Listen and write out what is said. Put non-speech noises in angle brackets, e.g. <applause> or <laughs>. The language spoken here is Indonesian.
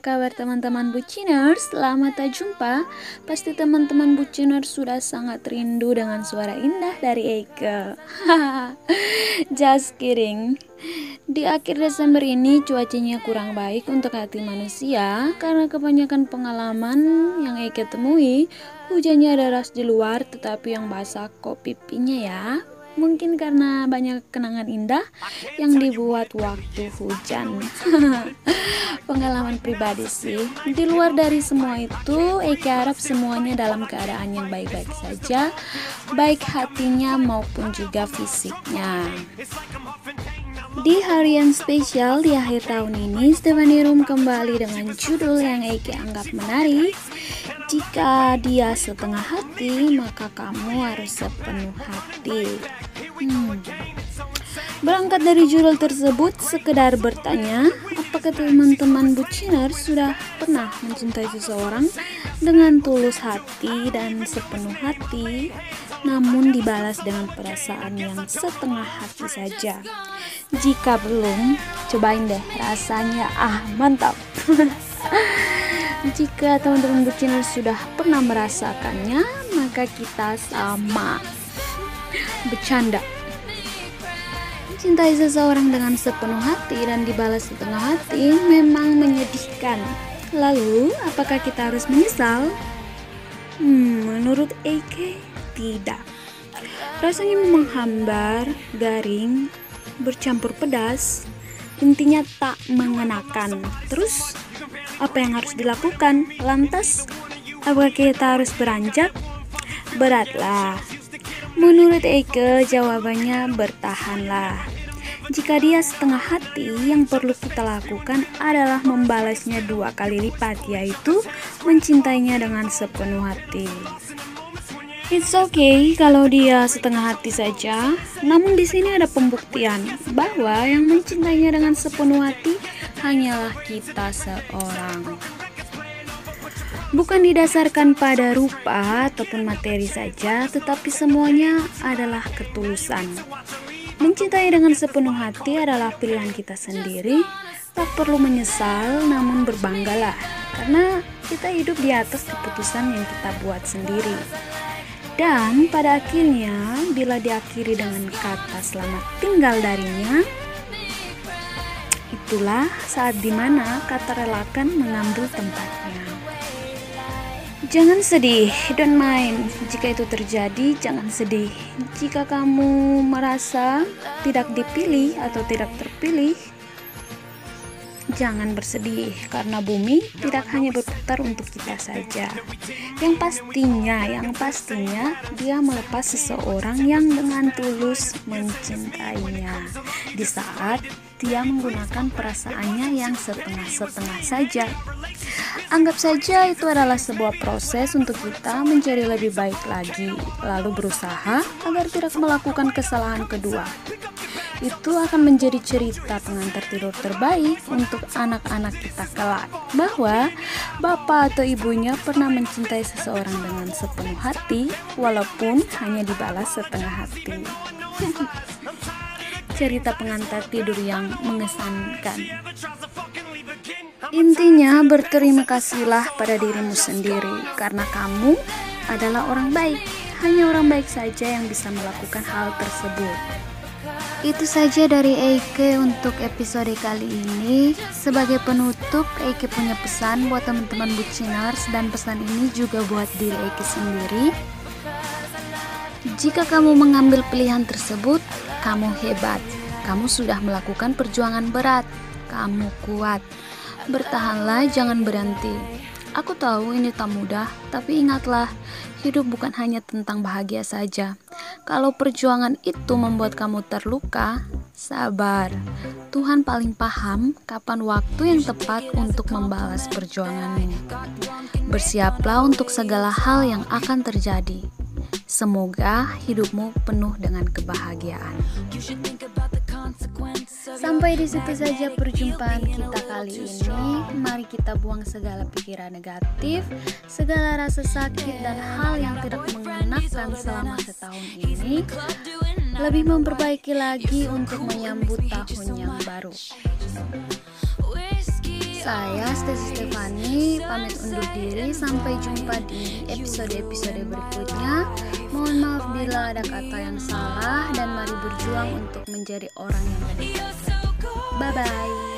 teman-teman buciners, lama tak jumpa. Pasti teman-teman buciners sudah sangat rindu dengan suara indah dari Eike. <laughs> Just kidding. Di akhir Desember ini cuacanya kurang baik untuk hati manusia karena kebanyakan pengalaman yang Eike temui, hujannya deras di luar tetapi yang basah kok pipinya ya. Mungkin karena banyak kenangan indah yang dibuat waktu hujan. <laughs> Pengalaman pribadi sih. Di luar dari semua itu, Eki harap semuanya dalam keadaan yang baik-baik saja, baik hatinya maupun juga fisiknya. Di hari yang spesial di akhir tahun ini, Stephanie Room kembali dengan judul yang Eki anggap menarik. Jika dia setengah hati, maka kamu harus sepenuh hati. Hmm. Berangkat dari judul tersebut, sekedar bertanya, apakah teman-teman buciner sudah pernah mencintai seseorang dengan tulus hati dan sepenuh hati, namun dibalas dengan perasaan yang setengah hati saja? Jika belum, cobain deh rasanya. Ah, mantap. <laughs> Jika teman-teman buciner sudah pernah merasakannya, maka kita sama bercanda. Mencintai seseorang dengan sepenuh hati dan dibalas setengah hati memang menyedihkan. Lalu, apakah kita harus menyesal? Hmm, menurut AK, tidak. Rasanya memang hambar, garing, bercampur pedas, intinya tak mengenakan. Terus, apa yang harus dilakukan? Lantas, apakah kita harus beranjak? Beratlah, Menurut Eike, jawabannya bertahanlah. Jika dia setengah hati, yang perlu kita lakukan adalah membalasnya dua kali lipat, yaitu mencintainya dengan sepenuh hati. It's okay kalau dia setengah hati saja, namun di sini ada pembuktian bahwa yang mencintainya dengan sepenuh hati hanyalah kita seorang bukan didasarkan pada rupa ataupun materi saja, tetapi semuanya adalah ketulusan. Mencintai dengan sepenuh hati adalah pilihan kita sendiri, tak perlu menyesal namun berbanggalah, karena kita hidup di atas keputusan yang kita buat sendiri. Dan pada akhirnya, bila diakhiri dengan kata selamat tinggal darinya, itulah saat di mana kata relakan mengambil tempatnya. Jangan sedih, don't mind. Jika itu terjadi, jangan sedih. Jika kamu merasa tidak dipilih atau tidak terpilih, jangan bersedih karena bumi tidak hanya berputar untuk kita saja. Yang pastinya, yang pastinya dia melepas seseorang yang dengan tulus mencintainya di saat dia menggunakan perasaannya yang setengah-setengah saja. Anggap saja itu adalah sebuah proses untuk kita menjadi lebih baik lagi, lalu berusaha agar tidak melakukan kesalahan kedua. Itu akan menjadi cerita pengantar tidur terbaik untuk anak-anak kita kelak, bahwa bapak atau ibunya pernah mencintai seseorang dengan sepenuh hati, walaupun hanya dibalas setengah hati. <laughs> cerita pengantar tidur yang mengesankan. Intinya berterima kasihlah pada dirimu sendiri karena kamu adalah orang baik. Hanya orang baik saja yang bisa melakukan hal tersebut. Itu saja dari Eike untuk episode kali ini. Sebagai penutup, Eike punya pesan buat teman-teman bucinars dan pesan ini juga buat diri Eike sendiri. Jika kamu mengambil pilihan tersebut, kamu hebat. Kamu sudah melakukan perjuangan berat. Kamu kuat. Bertahanlah, jangan berhenti. Aku tahu ini tak mudah, tapi ingatlah, hidup bukan hanya tentang bahagia saja. Kalau perjuangan itu membuat kamu terluka, sabar. Tuhan paling paham kapan waktu yang tepat untuk membalas perjuanganmu. Bersiaplah untuk segala hal yang akan terjadi. Semoga hidupmu penuh dengan kebahagiaan. Sampai di situ saja perjumpaan kita kali ini. Mari kita buang segala pikiran negatif, segala rasa sakit dan hal yang tidak mengenakan selama setahun ini. Lebih memperbaiki lagi untuk menyambut tahun yang baru. Saya Stasi Stefani pamit undur diri sampai jumpa di episode-episode berikutnya. Mohon maaf bila ada kata yang salah dan mari berjuang untuk menjadi orang yang lebih baik. Bye bye.